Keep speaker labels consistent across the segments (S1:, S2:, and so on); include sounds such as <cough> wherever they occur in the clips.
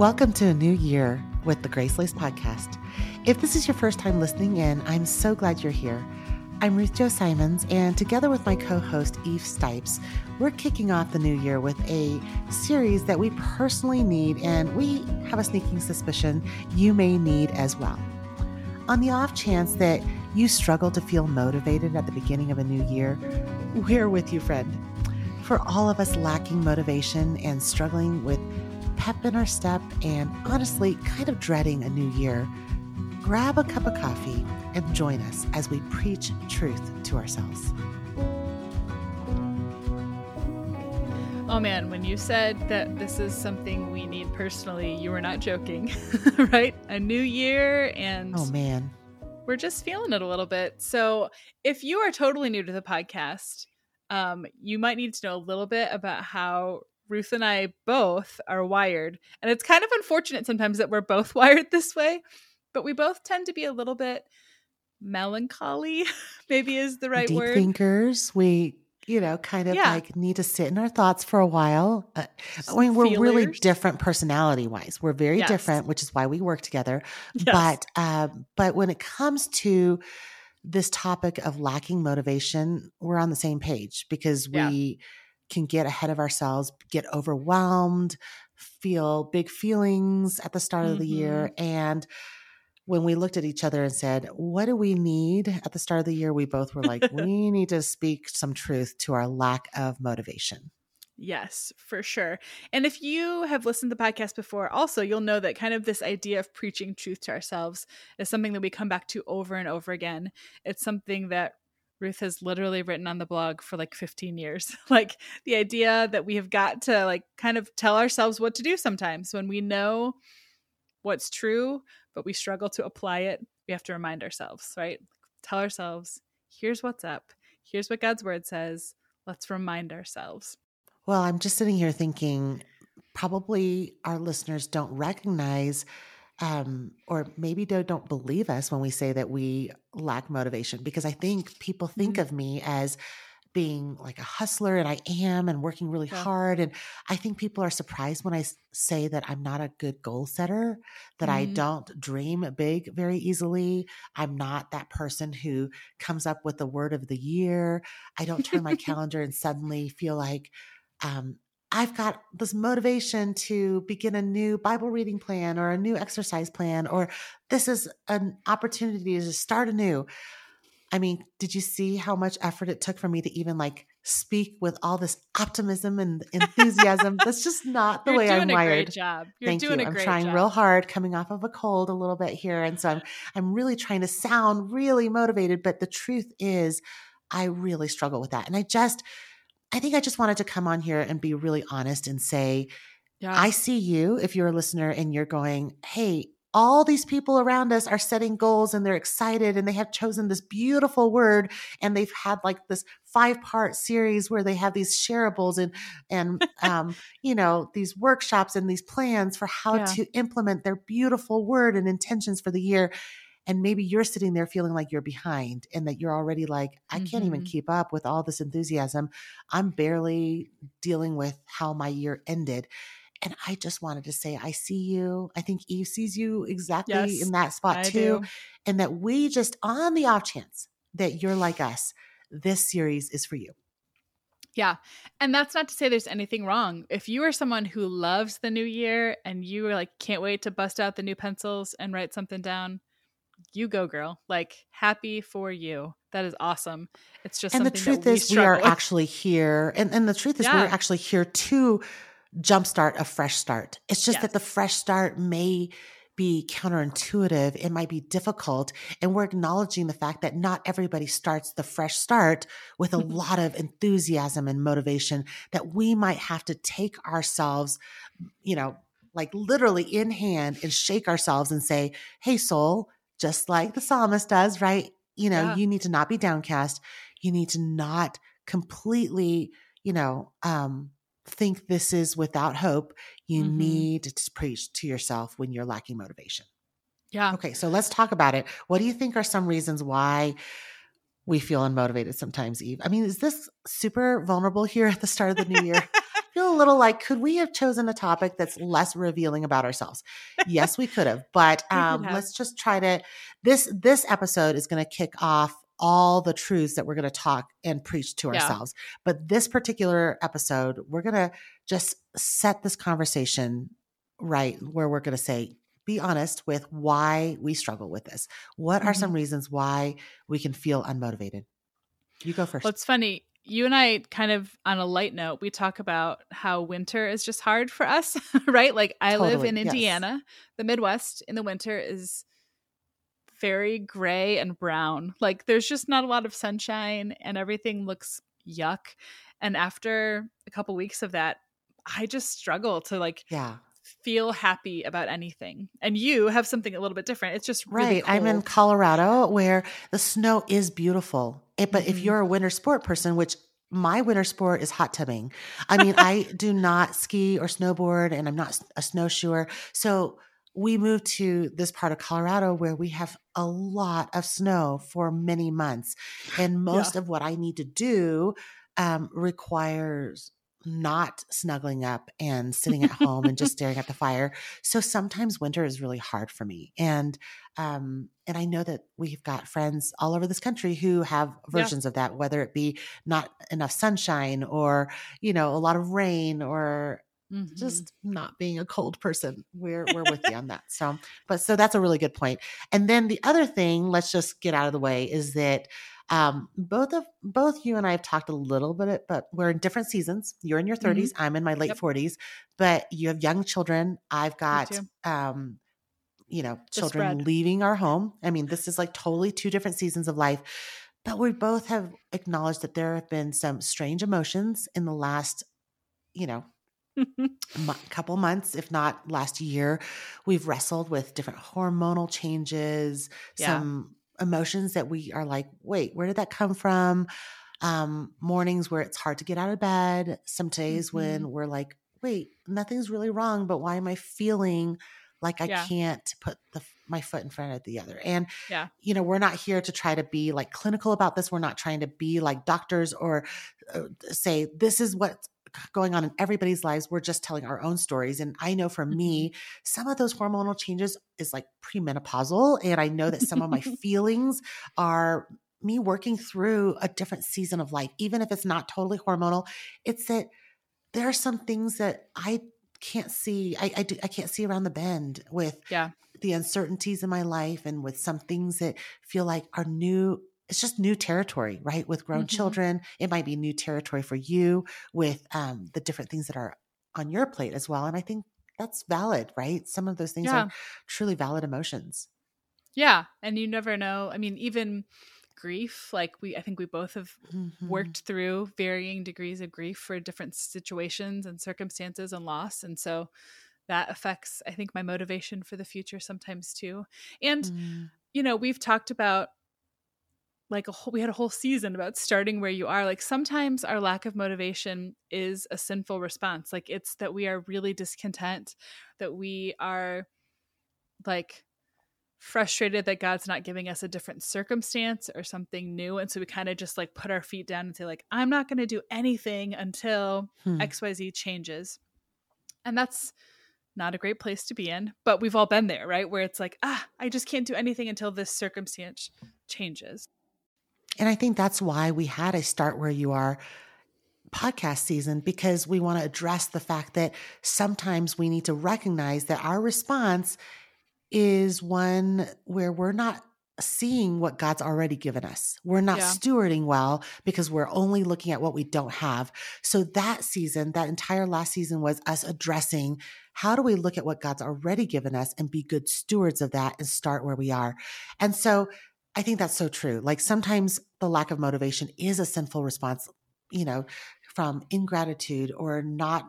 S1: Welcome to a new year with the Grace Laced Podcast. If this is your first time listening in, I'm so glad you're here. I'm Ruth Chou Simons, and together with my co host Eve Stipes, we're kicking off the new year with a series that we personally need, and we have a sneaking suspicion you may need as well. On the off chance that you struggle to feel motivated at the beginning of a new year, we're with you, friend. For all of us lacking motivation and struggling with pep in our step and honestly kind of dreading a new year, grab a cup of coffee and join us as we preach truth to ourselves.
S2: Oh man, when you said that this is something we need personally, you were not joking, <laughs> right? A new year and
S1: Oh man.
S2: We're just feeling it a little bit. So, if you are totally new to the podcast, um, you might need to know a little bit about how Ruth and I both are wired. And it's kind of unfortunate sometimes that we're both <laughs> wired this way, but we both tend to be a little bit melancholy, <laughs> maybe is the right
S1: Deep
S2: word.
S1: thinkers. We, you know, kind of
S2: Yeah.
S1: like need to sit in our thoughts for a while. Uh, I mean, we're really different personality wise. We're very
S2: Yes.
S1: different, which is why we work together.
S2: Yes.
S1: But um, but when it comes to this topic of lacking motivation, we're on the same page because
S2: Yeah.
S1: Can get ahead of ourselves, get overwhelmed, feel big feelings at the start of the year.
S2: Mm-hmm.
S1: And when we looked at each other and said, What do we need at the start of the year? We both were like, <laughs> We need to speak some truth to our lack of motivation.
S2: Yes, for sure. And if you have listened to the podcast before, also, you'll know that kind of this idea of preaching truth to ourselves is something that we come back to over and over again. It's something that Ruth has literally written on the blog for like 15 years. <laughs> like the idea that we have got to like kind of tell ourselves what to do sometimes when we know what's true, but we struggle to apply it. We have to remind ourselves, right? Tell ourselves, here's what's up. Here's what God's word says. Let's remind ourselves.
S1: Well, I'm just sitting here thinking probably our listeners don't recognize um, or maybe they don't believe us when we say that we lack motivation because I think people think
S2: Mhm.
S1: of me as being like a hustler and I am and working really
S2: Yeah.
S1: hard. And I think people are surprised when I say that I'm not a good goal setter, that I
S2: Mhm.
S1: don't dream big very easily. I'm not that person who comes up with the word of the year. I don't turn my <laughs> calendar and suddenly feel like, um, I've got this motivation to begin a new Bible reading plan or a new exercise plan, or this is an opportunity to start anew. I mean, did you see how much effort it took for me to even like speak with all this optimism and enthusiasm? <laughs> That's just not the
S2: You're
S1: way
S2: doing
S1: I'm
S2: a
S1: wired.
S2: great job. You're
S1: Thank
S2: doing
S1: you.
S2: a
S1: I'm
S2: great
S1: trying
S2: job.
S1: real hard, coming off of a cold a little bit here, and so I'm I'm really trying to sound really motivated. But the truth is, I really struggle with that, and I just I think I just wanted to come on here and be really honest and say. I see you if you're a listener and you're going, hey, all these people around us are setting goals and they're excited and they have chosen this beautiful word and they've had like this five part series where they have these shareables and and <laughs> um you know these workshops and these plans for how
S2: Yeah.
S1: to implement their beautiful word and intentions for the year and maybe you're sitting there feeling like you're behind and that you're already like i can't even
S2: Mhm.
S1: keep up with all this enthusiasm i'm barely dealing with how my year ended and I just wanted to say, I see you. I think Eve sees you exactly
S2: Yes,
S1: in that spot
S2: I
S1: too.
S2: do.
S1: And that we just, on the off chance that you're like us, this series is for you.
S2: Yeah. And that's not to say there's anything wrong. If you are someone who loves the new year and you are like, can't wait to bust out the new pencils and write something down, you go, girl. Like, happy for you. That is awesome. It's just
S1: and the truth
S2: we
S1: is, we are
S2: with.
S1: actually here. And, and the truth is,
S2: Yeah.
S1: we're actually here to jumpstart a fresh start. It's just that the fresh start may be counterintuitive. It might be difficult. And we're acknowledging the fact that not everybody starts the fresh start with a mm-hmm. lot of enthusiasm and motivation, that we might have to take ourselves, you know, like literally in hand and shake ourselves and say, Hey, soul, just like the psalmist does, right? You know,
S2: Yeah.
S1: you need to not be downcast. You need to not completely, you know, um, think this is without hope. You
S2: Mhm.
S1: need to preach to yourself when you're lacking motivation.
S2: Yeah.
S1: Okay, so let's talk about it. What do you think are some reasons why we feel unmotivated sometimes, Eve? I mean, is this super vulnerable here at the start of the new year? Feel a little like, could we have chosen a topic that's less revealing about ourselves? Yes, we could have. But <laughs> um, have. let's just try to. This this episode is going to kick off all the truths that we're going to talk and preach to yeah. ourselves. But this particular episode, we're going to just set this conversation right where we're going to say, be honest with why we struggle with this. What are mm-hmm. some reasons why we can feel unmotivated? You go first.
S2: Well, it's funny. You and I, kind of on a light note, we talk about how winter is just hard for us, <laughs> right? Like, I totally. live in Indiana. Yes. The Midwest in the winter is very gray and brown. Like there's just not a lot of sunshine and everything looks yuck. And after a couple weeks of that, I just struggle to like
S1: yeah
S2: feel happy about anything. And you have something a little bit different. It's just really
S1: right. Cold. I'm in Colorado where the snow is beautiful. It, but mm-hmm. if you're a winter sport person, which my winter sport is hot tubbing. I mean, <laughs> I do not ski or snowboard and I'm not a snowshoer. So we moved to this part of Colorado where we have a lot of snow for many months. And most yeah. of what I need to do um, requires not snuggling up and sitting at home and just <laughs> staring at the fire. So sometimes winter is really hard for me. And um and I know that we've got friends all over this country who have versions yeah. of that whether it be not enough sunshine or you know a lot of rain or Mm-hmm. just not being a cold person. We're we're with you on that. So, but so that's a really good point. And then the other thing, let's just get out of the way, is that um, both of both you and I have talked a little bit, but we're in different seasons. You're in your 30s, mm-hmm. I'm in my late yep. 40s, but you have young children. I've got um, you know, children leaving our home. I mean, this is like totally two different seasons of life. But we both have acknowledged that there have been some strange emotions in the last, you know, <laughs> couple months, if not last year, we've wrestled with different hormonal changes, yeah. some emotions that we are like, wait, where did that come from? Um, mornings where it's hard to get out of bed, some days mm-hmm. when we're like, wait, nothing's really wrong, but why am I feeling like I yeah. can't put the, my foot in front of the other? And,
S2: yeah.
S1: you know, we're not here to try to be like clinical about this. We're not trying to be like doctors or uh, say, this is what's going on in everybody's lives. We're just telling our own stories. And I know for me, mm-hmm. some of those hormonal changes is like premenopausal. And I know that some of my <laughs> feelings are me working through a different season of life, even if it's not totally hormonal. It's that there are some things that I can't see. I I, do, I can't see around the bend with
S2: yeah.
S1: the uncertainties in my life and with some things that feel like are new it's just new territory, right? With grown mm-hmm. children, it might be new territory for you with um, the different things that are on your plate as well. And I think that's valid, right? Some of those things yeah. are truly valid emotions.
S2: Yeah. And you never know. I mean, even grief, like we, I think we both have mm-hmm. worked through varying degrees of grief for different situations and circumstances and loss. And so that affects, I think, my motivation for the future sometimes too. And, mm. you know, we've talked about like a whole we had a whole season about starting where you are like sometimes our lack of motivation is a sinful response like it's that we are really discontent that we are like frustrated that god's not giving us a different circumstance or something new. And so we kind of just like put our feet down and say like i'm not going to do anything until hmm. xyz changes. And that's not a great place to be in but we've all been there right? Where it's like ah i just can't do anything until this circumstance changes.
S1: And I think that's why we had a start where you are podcast season because we want to address the fact that sometimes we need to recognize that our response is one where we're not seeing what God's already given us. We're not yeah. stewarding well because we're only looking at what we don't have. So that season, that entire last season was us addressing how do we look at what God's already given us and be good stewards of that and start where we are. And so I think that's so true. Like sometimes the lack of motivation is a sinful response, you know, from ingratitude or not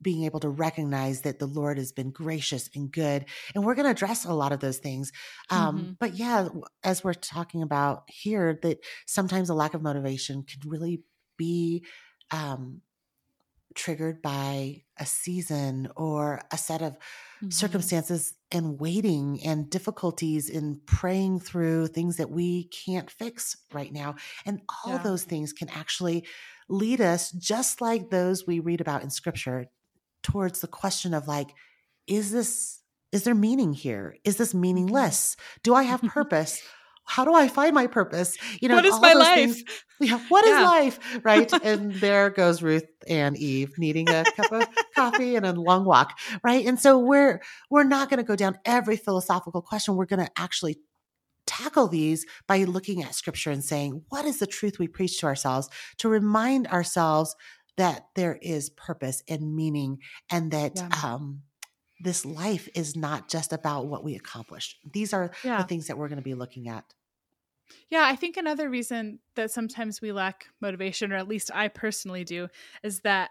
S1: being able to recognize that the Lord has been gracious and good. And we're going to address a lot of those things. Um, mm-hmm. But yeah, as we're talking about here, that sometimes a lack of motivation can really be um, triggered by a season or a set of mm-hmm. circumstances and waiting and difficulties in praying through things that we can't fix right now. And all yeah. those things can actually lead us, just like those we read about in scripture, towards the question of like, is this, is there meaning here? Is this
S2: Mm-hmm.
S1: meaningless? Do I have <laughs> purpose? How do I find my purpose? You know,
S2: what is my life?
S1: things- <laughs> yeah, what is
S2: Yeah.
S1: life? Right. and <laughs> there goes Ruth and Eve needing a cup of coffee and a long walk. Right. And so we're we're not going to go down every philosophical question. We're going to actually tackle these by looking at scripture and saying, what is the truth we preach to ourselves to remind ourselves that there is purpose and meaning and that
S2: Yeah.
S1: um this life is not just about what we accomplish. These are
S2: Yeah.
S1: the things that we're going to be looking at.
S2: Yeah, I think another reason that sometimes we lack motivation, or at least I personally do, is that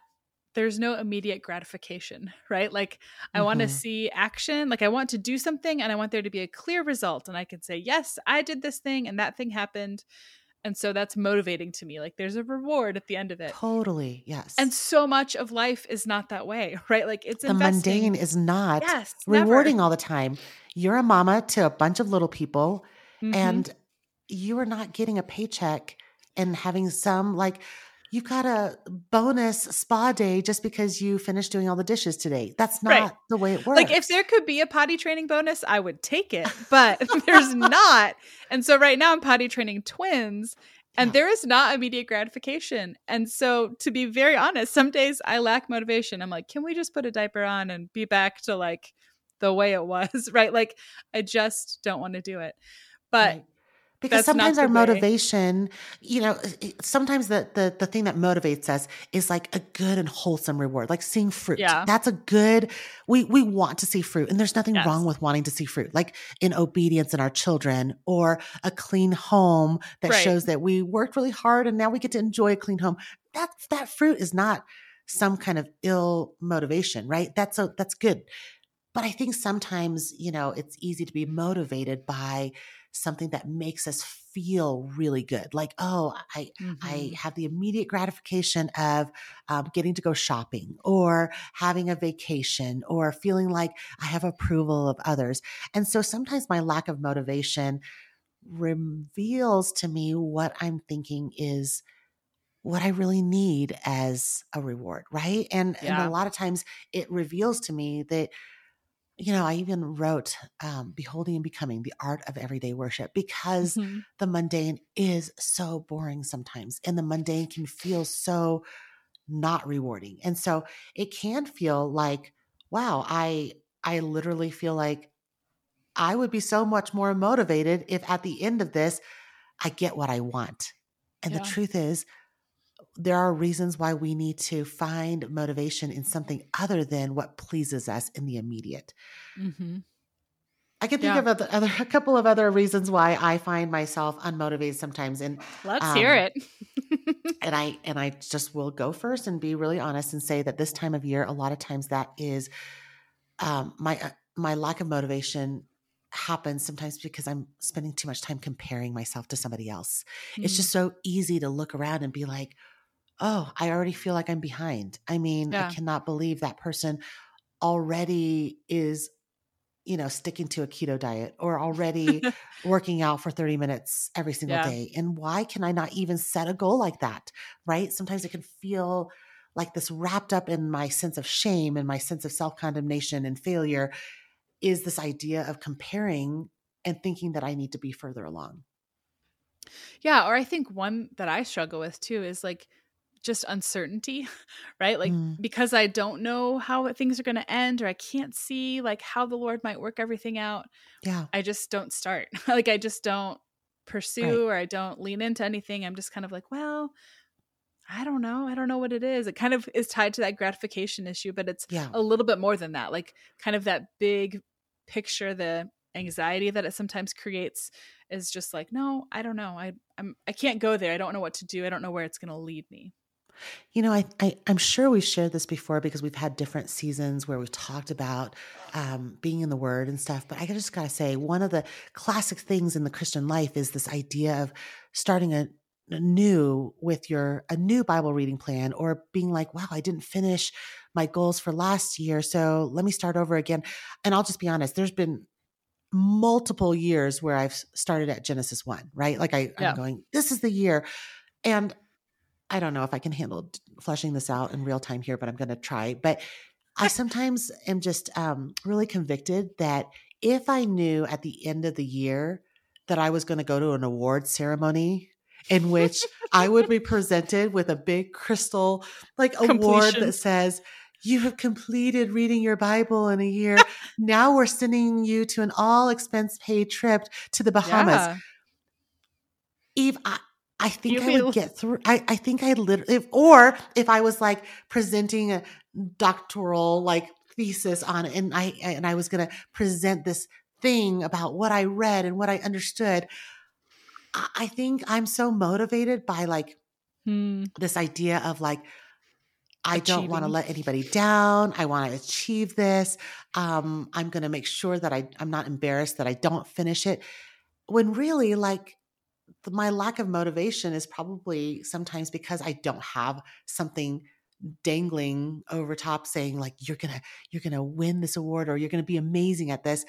S2: there's no immediate gratification, right? Like, I want to see action. Like, I want to do something and I want there to be a clear result. And I can say, yes, I did this thing and that thing happened. And so that's motivating to me. Like, there's a reward at the end of it.
S1: Totally. Yes.
S2: And so much of life is not that way, <laughs> right? Like, it's
S1: the
S2: investing.
S1: mundane is not
S2: yes, never.
S1: rewarding all the time. You're a mama to a bunch of little people
S2: Mhm.
S1: and you are not getting a paycheck and having some like you got a bonus spa day just because you finished doing all the dishes today. That's not
S2: Right.
S1: the way it works.
S2: Like if there could be a potty training bonus, I would take it, <laughs> but <laughs> there's not. And so right now I'm potty training twins and
S1: Yeah.
S2: there is not immediate gratification. And so to be very honest, some days I lack motivation. I'm like, can we just put a diaper on and be back to like the way it was, <laughs> right? Like I just don't want to do it. But
S1: Right. Because
S2: that's
S1: sometimes our
S2: way.
S1: motivation, you know, sometimes the, the the thing that motivates us is like a good and wholesome reward, like seeing fruit.
S2: Yeah.
S1: That's a good. We we want to see fruit, and there's nothing
S2: Yes.
S1: wrong with wanting to see fruit, like in obedience in our children or a clean home that
S2: Right.
S1: shows that we worked really hard and now we get to enjoy a clean home. That that fruit is not some kind of ill motivation, right? That's a that's good. But I think sometimes, you know, it's easy to be motivated by something that makes us feel really good. Like, oh, I I
S2: Mhm.
S1: have the immediate gratification of um, getting to go shopping or having a vacation or feeling like I have approval of others. And so sometimes my lack of motivation reveals to me what I'm thinking is what I really need as a reward, right? And and a lot of times it reveals to me that you know, I even wrote um, Beholding and Becoming, the art of everyday worship, because
S2: Mhm.
S1: the mundane is so boring sometimes. And the mundane can feel so not rewarding. And so it can feel like, wow, I I literally feel like I would be so much more motivated if at the end of this I get what I want. And
S2: Yeah.
S1: the truth is, there are reasons why we need to find motivation in something other than what pleases us in the immediate.
S2: Mhm.
S1: I can think
S2: Yeah.
S1: of other, other a couple of other reasons why I find myself unmotivated sometimes, and
S2: Let's hear
S1: Um,
S2: it. <laughs>
S1: and I and I just will go first and be really honest and say that this time of year, a lot of times that is um, my uh, my lack of motivation happens sometimes because I'm spending too much time comparing myself to somebody else. It's
S2: Mm.
S1: just so easy to look around and be like, oh, I already feel like I'm behind. I mean,
S2: Yeah.
S1: I cannot believe that person already is, you know, sticking to a keto diet or already <laughs> working out for 30 minutes every single
S2: Yeah.
S1: day. And why can I not even set a goal like that? Right. Sometimes it can feel like this wrapped up in my sense of shame and my sense of self condemnation and failure is this idea of comparing and thinking that I need to be further along.
S2: Yeah, or I think one that I struggle with too is like just uncertainty, <laughs> right? Like
S1: Mm.
S2: because I don't know how things are going to end or I can't see like how the Lord might work everything out,
S1: Yeah.
S2: I just don't start. <laughs> like I just don't pursue or I don't lean into anything. I'm just kind of like, well, I don't know. I don't know what it is. It kind of is tied to that gratification issue, but it's
S1: Yeah.
S2: a little bit more than that. Like kind of that big picture, the anxiety that it sometimes creates is just like, no, I don't know. I I'm I can't go there. I don't know what to do. I don't know where it's going to lead me.
S1: You know, I, I I'm sure we've shared this before because we've had different seasons where we've talked about um, being in the Word and stuff. But I just gotta say, one of the classic things in the Christian life is this idea of starting a, new with your a new Bible reading plan, or being like, "Wow, I didn't finish my goals for last year, so let me start over again." And I'll just be honest, there's been multiple years where I've started at Genesis one, right? Like I,
S2: Yeah.
S1: I'm going, "This is the year," and I don't know if I can handle fleshing this out in real time here, but I'm going to try. But I sometimes am just um, really convicted that if I knew at the end of the year that I was going to go to an award ceremony in which I would be presented with a big crystal like award that says, you have completed reading your Bible in a year. now we're sending you to an all expense paid trip to the Bahamas. Yeah. Eve, I, I think you I would get through. I, I think I literally, if, or if I was like presenting a doctoral like thesis on it, and I and I was going to present this thing about what I read and what I understood. I, I think I'm so motivated by like hmm. this idea of like I don't want to let anybody down. I want to achieve this. Um, I'm going to make sure that I, I'm not embarrassed that I don't finish it. When really, like, the, my lack of motivation is probably sometimes because I don't have something dangling over top saying like you're gonna you're gonna win this award or you're gonna be amazing at this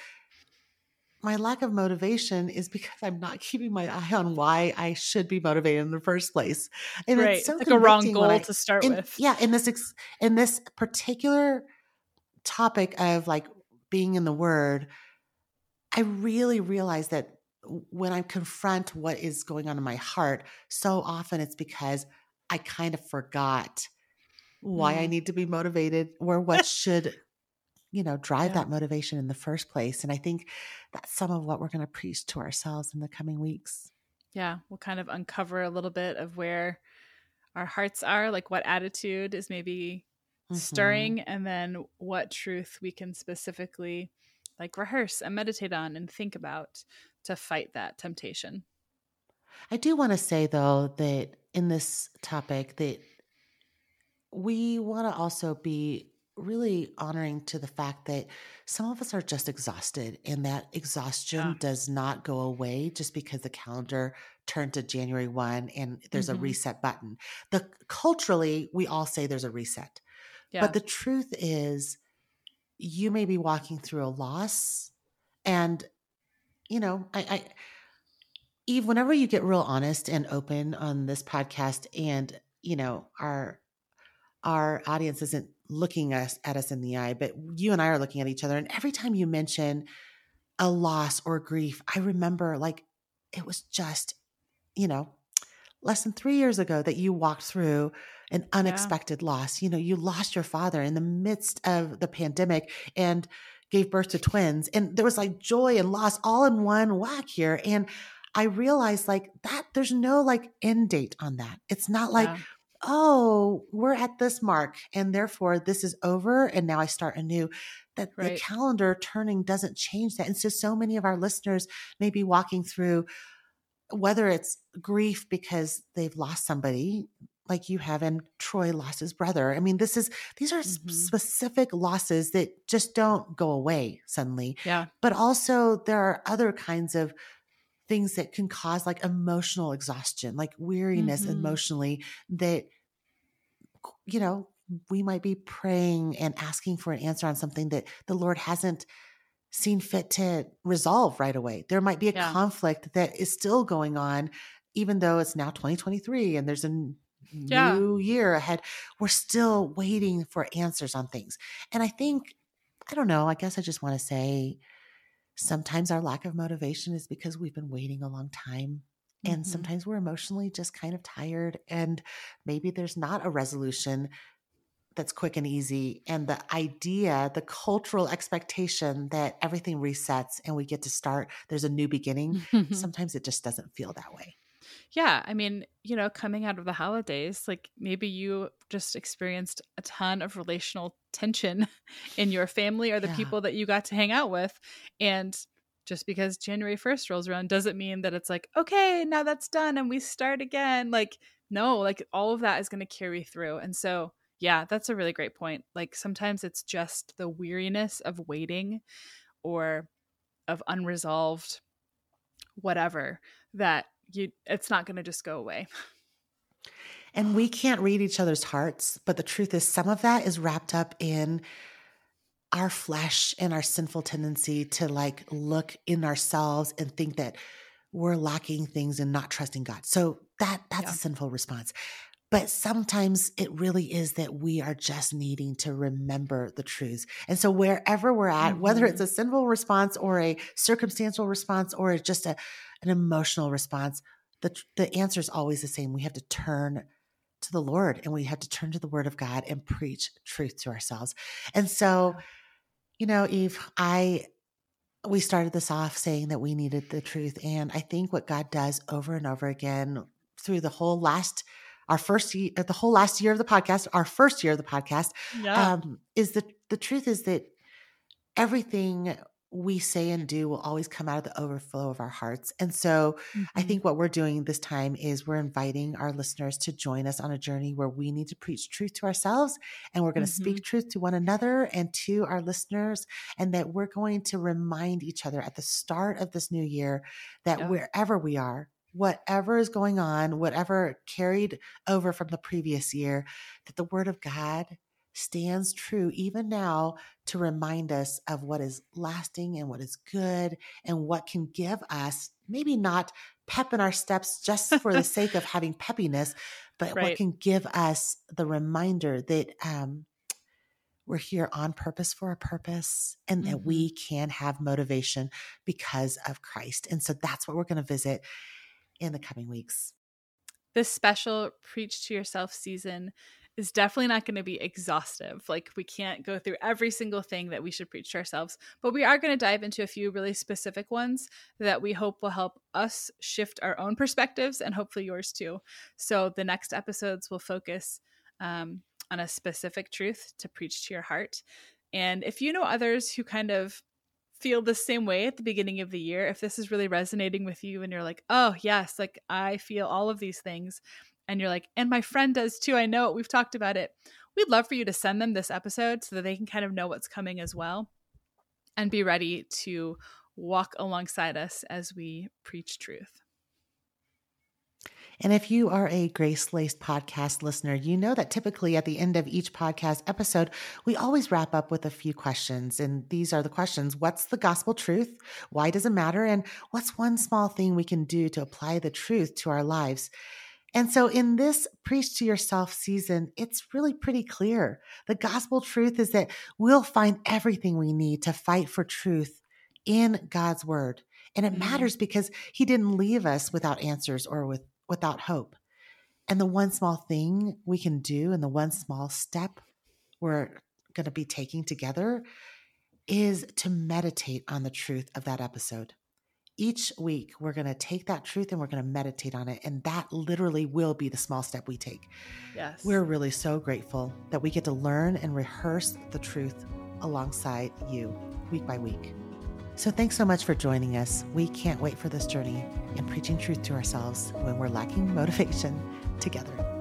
S1: my lack of motivation is because I'm not <laughs> keeping my eye on why I should be motivated in the first place.
S2: And right. it's so like a wrong goal I, to start
S1: in,
S2: with.
S1: Yeah, in this ex, in this particular topic of like being in the word, I really realize that when I confront what is going on in my heart, so often it's because I kind of forgot why mm. I need to be motivated or what should you know, drive yeah. that motivation in the first place. And I think that's some of what we're going to preach to ourselves in the coming weeks.
S2: Yeah, we'll kind of uncover a little bit of where our hearts are, like what attitude is maybe mm-hmm. stirring, and then what truth we can specifically like rehearse and meditate on and think about to fight that temptation.
S1: I do want to say though that in this topic that we want to also be really honoring to the fact that some of us are just exhausted and that exhaustion yeah. does not go away just because the calendar turned to January 1 and there's mm-hmm. a reset button. The culturally we all say there's a reset. Yeah. But the truth is you may be walking through a loss and you know, I, I Eve, whenever you get real honest and open on this podcast and you know, our our audience isn't looking us at us in the eye, but you and I are looking at each other. And every time you mention a loss or grief, I remember like it was just, you know, less than three years ago that you walked through an unexpected yeah. loss. You know, you lost your father in the midst of the pandemic and gave birth to twins. And there was like joy and loss all in one whack here. And I realized like that there's no like end date on that. It's not like, yeah oh, we're at this mark and therefore this is over and now I start anew. That right. the calendar turning doesn't change that. And so, so many of our listeners may be walking through whether it's grief because they've lost somebody like you have and Troy lost his brother. I mean, this is these are mm-hmm. specific losses that just don't go away suddenly.
S2: Yeah.
S1: But also there are other kinds of things that can cause like emotional exhaustion, like weariness mm-hmm. emotionally that, you know, we might be praying and asking for an answer on something that the Lord hasn't seen fit to resolve right away. There might be a yeah. conflict that is still going on, even though it's now 2023 and there's a yeah. new year ahead. We're still waiting for answers on things. And I think, I don't know, I guess I just want to say, Sometimes our lack of motivation is because we've been waiting a long time. And mm-hmm. sometimes we're emotionally just kind of tired. And maybe there's not a resolution that's quick and easy. And the idea, the cultural expectation that everything resets and we get to start, there's a new beginning. <laughs> sometimes it just doesn't feel that way.
S2: Yeah. I mean, you know, coming out of the holidays, like maybe you just experienced a ton of relational tension <laughs> in your family or the yeah. people that you got to hang out with. And just because January 1st rolls around doesn't mean that it's like, okay, now that's done and we start again. Like, no, like all of that is going to carry through. And so, yeah, that's a really great point. Like sometimes it's just the weariness of waiting or of unresolved whatever that you it's not going to just go away. <laughs>
S1: And we can't read each other's hearts, but the truth is some of that is wrapped up in our flesh and our sinful tendency to like look in ourselves and think that we're lacking things and not trusting God. So that that's yeah. a sinful response. but sometimes it really is that we are just needing to remember the truths. And so wherever we're at, mm-hmm. whether it's a sinful response or a circumstantial response or just a, an emotional response, the, the answer is always the same. We have to turn to the Lord and we have to turn to the word of God and preach truth to ourselves. And so, you know, Eve, I, we started this off saying that we needed the truth. And I think what God does over and over again through the whole last our first year, the whole last year of the podcast, our first year of the podcast, yeah. um, is the the truth is that everything we say and do will always come out of the overflow of our hearts. And so mm-hmm. I think what we're doing this time is we're inviting our listeners to join us on a journey where we need to preach truth to ourselves and we're going to mm-hmm. speak truth to one another and to our listeners and that we're going to remind each other at the start of this new year that yeah. wherever we are, whatever is going on, whatever carried over from the previous year, that the word of God stands true even now to remind us of what is lasting and what is good and what can give us maybe not pep in our steps just for the sake of <laughs> having peppiness, but right. what can give us the reminder that um, we're here on purpose for a purpose and mm-hmm. that we can have motivation because of Christ. And so that's what we're going to visit in the coming weeks.
S2: This special Preach to Yourself season is definitely not going to be exhaustive. Like, we can't go through every single thing that we should preach to ourselves, but we are going to dive into a few really specific ones that we hope will help us shift our own perspectives and hopefully yours too. So, the next episodes will focus um, on a specific truth to preach to your heart. And if you know others who kind of feel the same way at the beginning of the year, if this is really resonating with you and you're like, oh, yes, like I feel all of these things, and you're like, and my friend does too, I know it, we've talked about it, we'd love for you to send them this episode so that they can kind of know what's coming as well and be ready to walk alongside us as we preach truth.
S1: And if you are a Grace Laced podcast listener, you know that typically at the end of each podcast episode, we always wrap up with a few questions. And these are the questions What's the gospel truth? Why does it matter? And what's one small thing we can do to apply the truth to our lives? And so in this Preach to Yourself season, it's really pretty clear. The gospel truth is that we'll find everything we need to fight for truth in God's word. And it mm-hmm. matters because he didn't leave us without answers or with without hope. And the one small thing we can do and the one small step we're going to be taking together is to meditate on the truth of that episode. Each week, we're going to take that truth and we're going to meditate on it. And that literally will be the small step we take.
S2: Yes.
S1: We're really so grateful that we get to learn and rehearse the truth alongside you week by week. So thanks so much for joining us. We can't wait for this journey and preaching truth to ourselves when we're lacking motivation <laughs> together.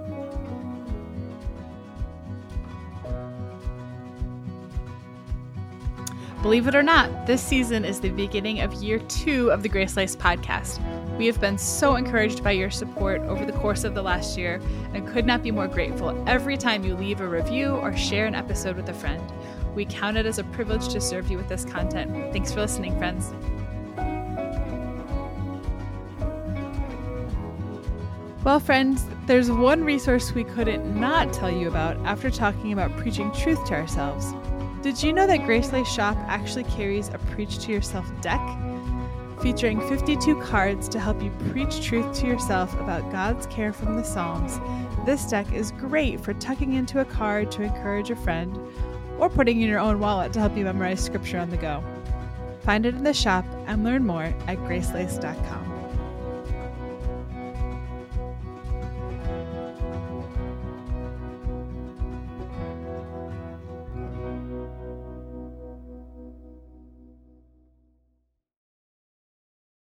S2: Believe it or not, this season is the beginning of year two of the Grace Laced podcast. We have been so encouraged by your support over the course of the last year and could not be more grateful every time you leave a review or share an episode with a friend. We count it as a privilege to serve you with this content. Thanks for listening, friends. Well, friends, there's one resource we couldn't not tell you about after talking about preaching truth to ourselves. Did you know that Grace Laced Shop actually carries a Preach to Yourself deck? Featuring 52 cards to help you preach truth to yourself about God's care from the Psalms, this deck is great for tucking into a card to encourage a friend or putting in your own wallet to help you memorize scripture on the go. Find it in the shop and learn more at gracelaced.com.